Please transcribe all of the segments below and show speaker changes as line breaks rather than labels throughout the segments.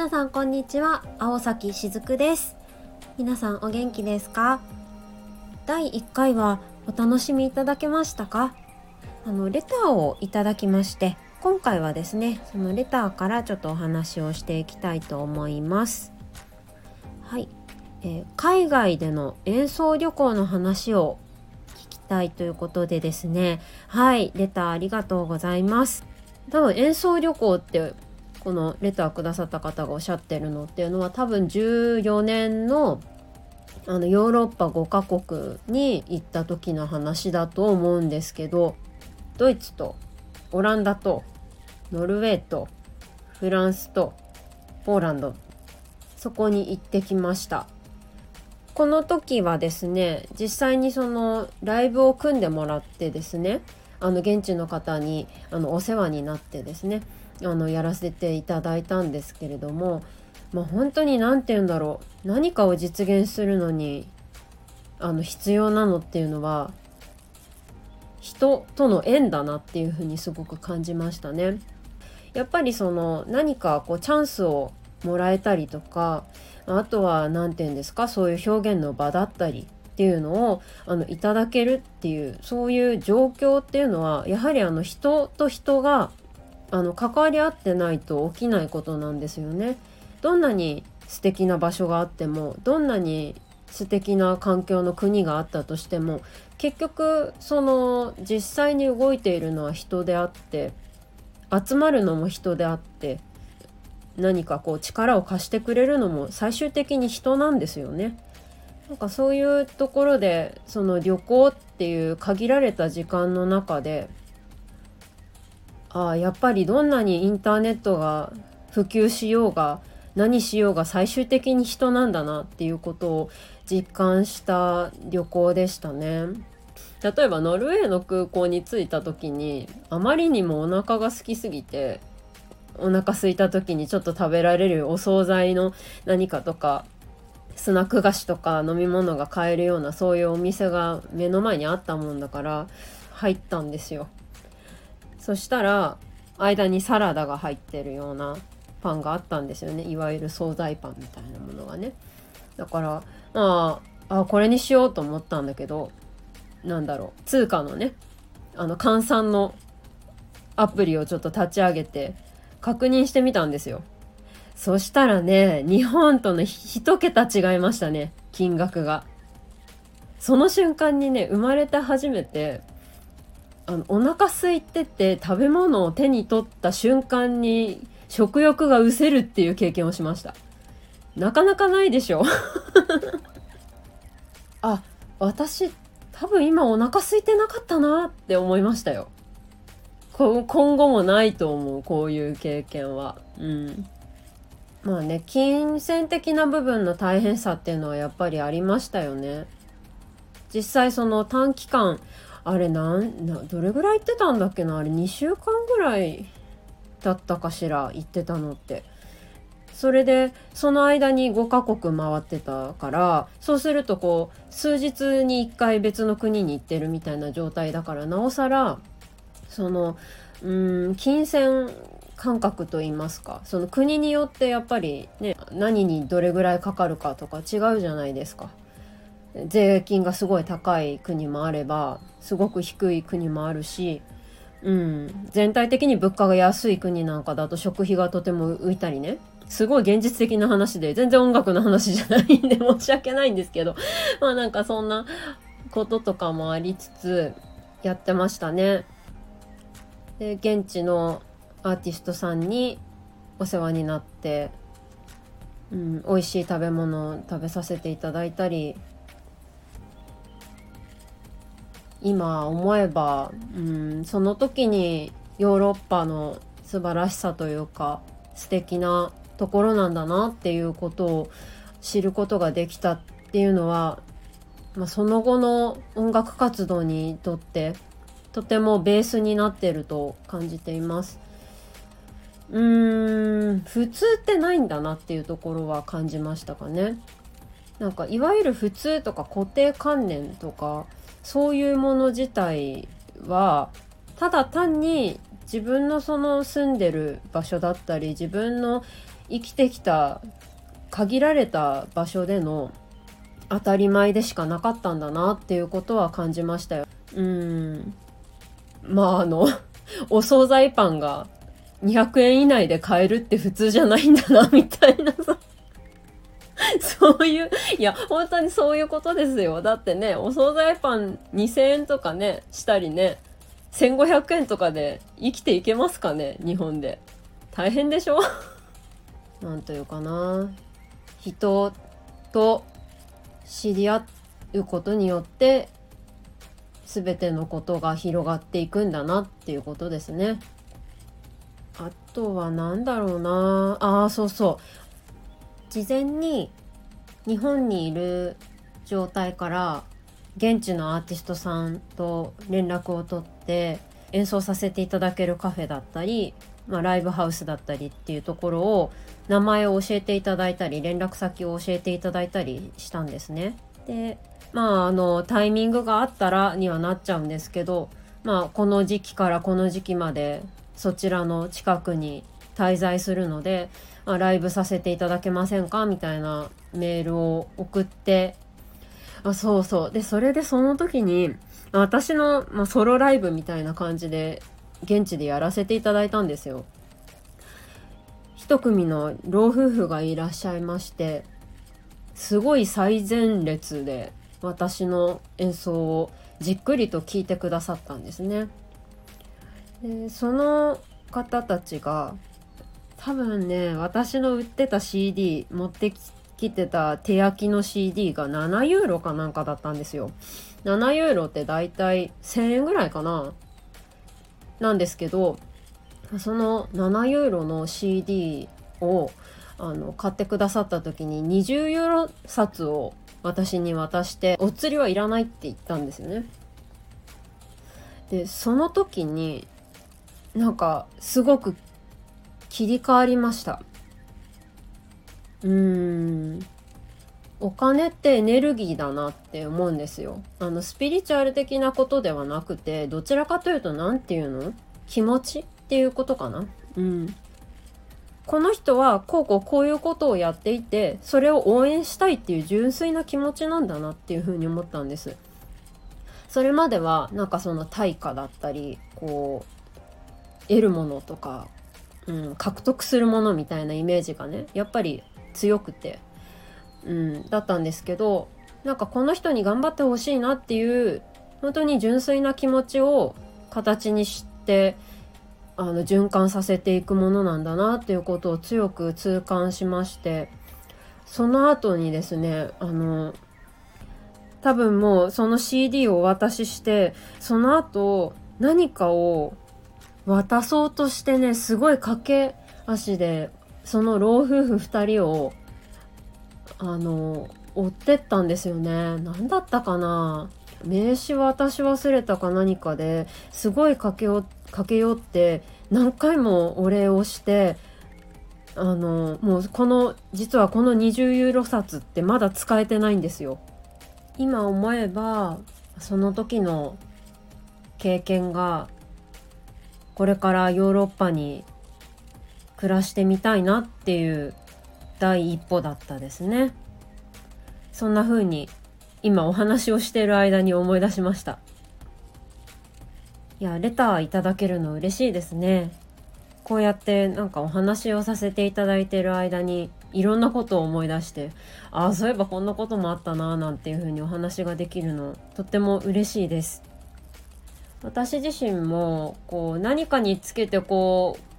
皆さんこんにちは。青崎しずくです。皆さんお元気ですか？第1回はお楽しみいただけましたか？あのレターをいただきまして今回はですねそのレターからちょっとお話をしていきたいと思います。はい、えー、海外での演奏旅行の話を聞きたいということでですね。はい。レターありがとうございます。多分演奏旅行ってこのレターくださった方がおっしゃってるのっていうのは多分14年のあのヨーロッパ5カ国に行った時の話だと思うんですけどドイツとオランダとノルウェーとフランスとポーランドそこに行ってきました。この時はですね実際にそのライブを組んでもらってですねあの現地の方にあのお世話になってですねあのやらせていただいたんですけれども、まあ、本当に何て言うんだろう何かを実現するのにあの必要なのっていうのは人との縁だなっていうふうにすごく感じましたね。やっぱりその何かこうチャンスをもらえたりとかあとは何て言うんですかそういう表現の場だったりっていうのをあのいただけるっていうそういう状況っていうのはやはりあの人と人があの関わり合ってないと起きないことなんですよね。どんなに素敵な場所があってもどんなに素敵な環境の国があったとしても結局その実際に動いているのは人であって集まるのも人であって何かこう力を貸してくれるのも最終的に人なんですよね。なんかそういうところでその旅行っていう限られた時間の中でああやっぱりどんなにインターネットが普及しようが何しようが最終的に人なんだなっていうことを実感した旅行でしたね。例えばノルウェーの空港に着いた時にあまりにもお腹が空きすぎてお腹空いた時にちょっと食べられるお惣菜の何かとかスナック菓子とか飲み物が買えるようなそういうお店が目の前にあったもんだから入ったんですよ。そしたら間にサラダが入ってるようなパンがあったんですよね。いわゆる惣菜パンみたいなものがね。だからまああこれにしようと思ったんだけどなんだろう。通貨のねあの換算のアプリをちょっと立ち上げて確認してみたんですよ。そしたらね日本との一桁違いましたね。金額が。その瞬間にね生まれて初めてあのお腹空いてて食べ物を手に取った瞬間に食欲が失せるっていう経験をしました。なかなかないでしょ。あ私多分今お腹空いてなかったなって思いましたよ。今後もないと思うこういう経験は。うん。まあね金銭的な部分の大変さっていうのはやっぱりありましたよね。実際その短期間あれなんどれぐらい行ってたんだっけな？あれ2週間ぐらいだったかしら？行ってたのって。それでその間に5カ国回ってたからそうするとこう数日に1回別の国に行ってるみたいな状態だからなおさらそのうん金銭感覚といいますかその国によってやっぱりね何にどれぐらいかかるかとか違うじゃないですか。税金がすごい高い国もあればすごく低い国もあるし、うん、全体的に物価が安い国なんかだと食費がとても浮いたりねすごい現実的な話で全然音楽の話じゃないんで申し訳ないんですけど まあなんかそんなこととかもありつつやってましたね。で現地のアーティストさんにお世話になって、うん、美味しい食べ物を食べさせていただいたり今思えば、うん、その時にヨーロッパの素晴らしさというか素敵なところなんだなっていうことを知ることができたっていうのは、まあ、その後の音楽活動にとってとてもベースになってると感じています。うーん普通ってないんだなっていうところは感じましたかね。なんかいわゆる普通とか固定観念とかそういうもの自体はただ単に自分のその住んでる場所だったり自分の生きてきた限られた場所での当たり前でしかなかったんだなっていうことは感じましたよ。うんまああのお惣菜パンが200円以内で買えるって普通じゃないんだなみたいな そういう、いや、本当にそういうことですよ。だってね、お惣菜パン2000円とかね、したりね、1500円とかで生きていけますかね、日本で。大変でしょ？なんというかな。人と知り合うことによって、全てのことが広がっていくんだなっていうことですね。あとは何だろうなああそうそう事前に日本にいる状態から現地のアーティストさんと連絡を取って演奏させていただけるカフェだったり、まあ、ライブハウスだったりっていうところを名前を教えていただいたり連絡先を教えていただいたりしたんですね。でまああのタイミングがあったらにはなっちゃうんですけど、まあ、この時期からこの時期までそちらの近くに滞在するのでまあ、ライブさせていただけませんか？みたいなメールを送って、あ、そうそう。で、それでその時に、私の、まあ、ソロライブみたいな感じで、現地でやらせていただいたんですよ。一組の老夫婦がいらっしゃいまして、すごい最前列で私の演奏をじっくりと聴いてくださったんですね。でその方たちが多分ね私の売ってた CD 持ってきてた手焼きの CD が7ユーロかなんかだったんですよ。7ユーロってだいたい1000円ぐらいかな。なんですけどその7ユーロの CD をあの買ってくださった時に20ユーロ札を私に渡してお釣りはいらないって言ったんですよね。でその時になんかすごく切り替わりました。うん。お金ってエネルギーだなって思うんですよ。あのスピリチュアル的なことではなくてどちらかというと何て言うの？気持ちっていうことかな？うん。この人はこうこうこういうことをやっていてそれを応援したいっていう純粋な気持ちなんだなっていうふうに思ったんです。それまではなんかその対価だったりこう得るものとかうん、獲得するものみたいなイメージがねやっぱり強くて、うん、だったんですけどなんかこの人に頑張ってほしいなっていう本当に純粋な気持ちを形にしてあの循環させていくものなんだなっていうことを強く痛感しましてその後にですねあの多分もうその CD をお渡ししてその後何かを渡そうとしてねすごい駆け足でその老夫婦2人をあの追ってったんですよね。何だったかな。名刺渡し忘れたか何かですごい駆け寄駆け寄って何回もお礼をしてあのもうこの実はこの20ユーロ札ってまだ使えてないんですよ。今思えばその時の経験がこれからヨーロッパに暮らしてみたいなっていう第一歩だったですね。そんな風に今お話をしている間に思い出しました。いやレターいただけるの嬉しいですね。こうやってなんかお話をさせていただいている間にいろんなことを思い出してああそういえばこんなこともあったなーなんていう風にお話ができるのとっても嬉しいです。私自身もこう何かにつけてこう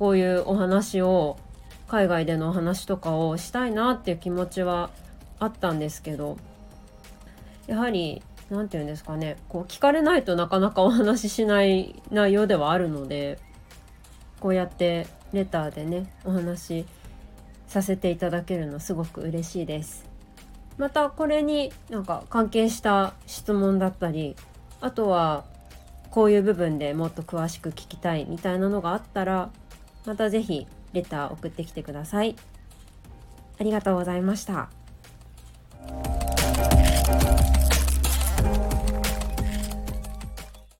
こういうお話を海外でのお話とかをしたいなっていう気持ちはあったんですけどやはり何て言うんですかねこう聞かれないとなかなかお話ししない内容ではあるのでこうやってレターでねお話しさせていただけるのすごく嬉しいです。またこれになんか関係した質問だったりあとはこういう部分でもっと詳しく聞きたいみたいなのがあったらまたぜひレター送ってきてください。ありがとうございました。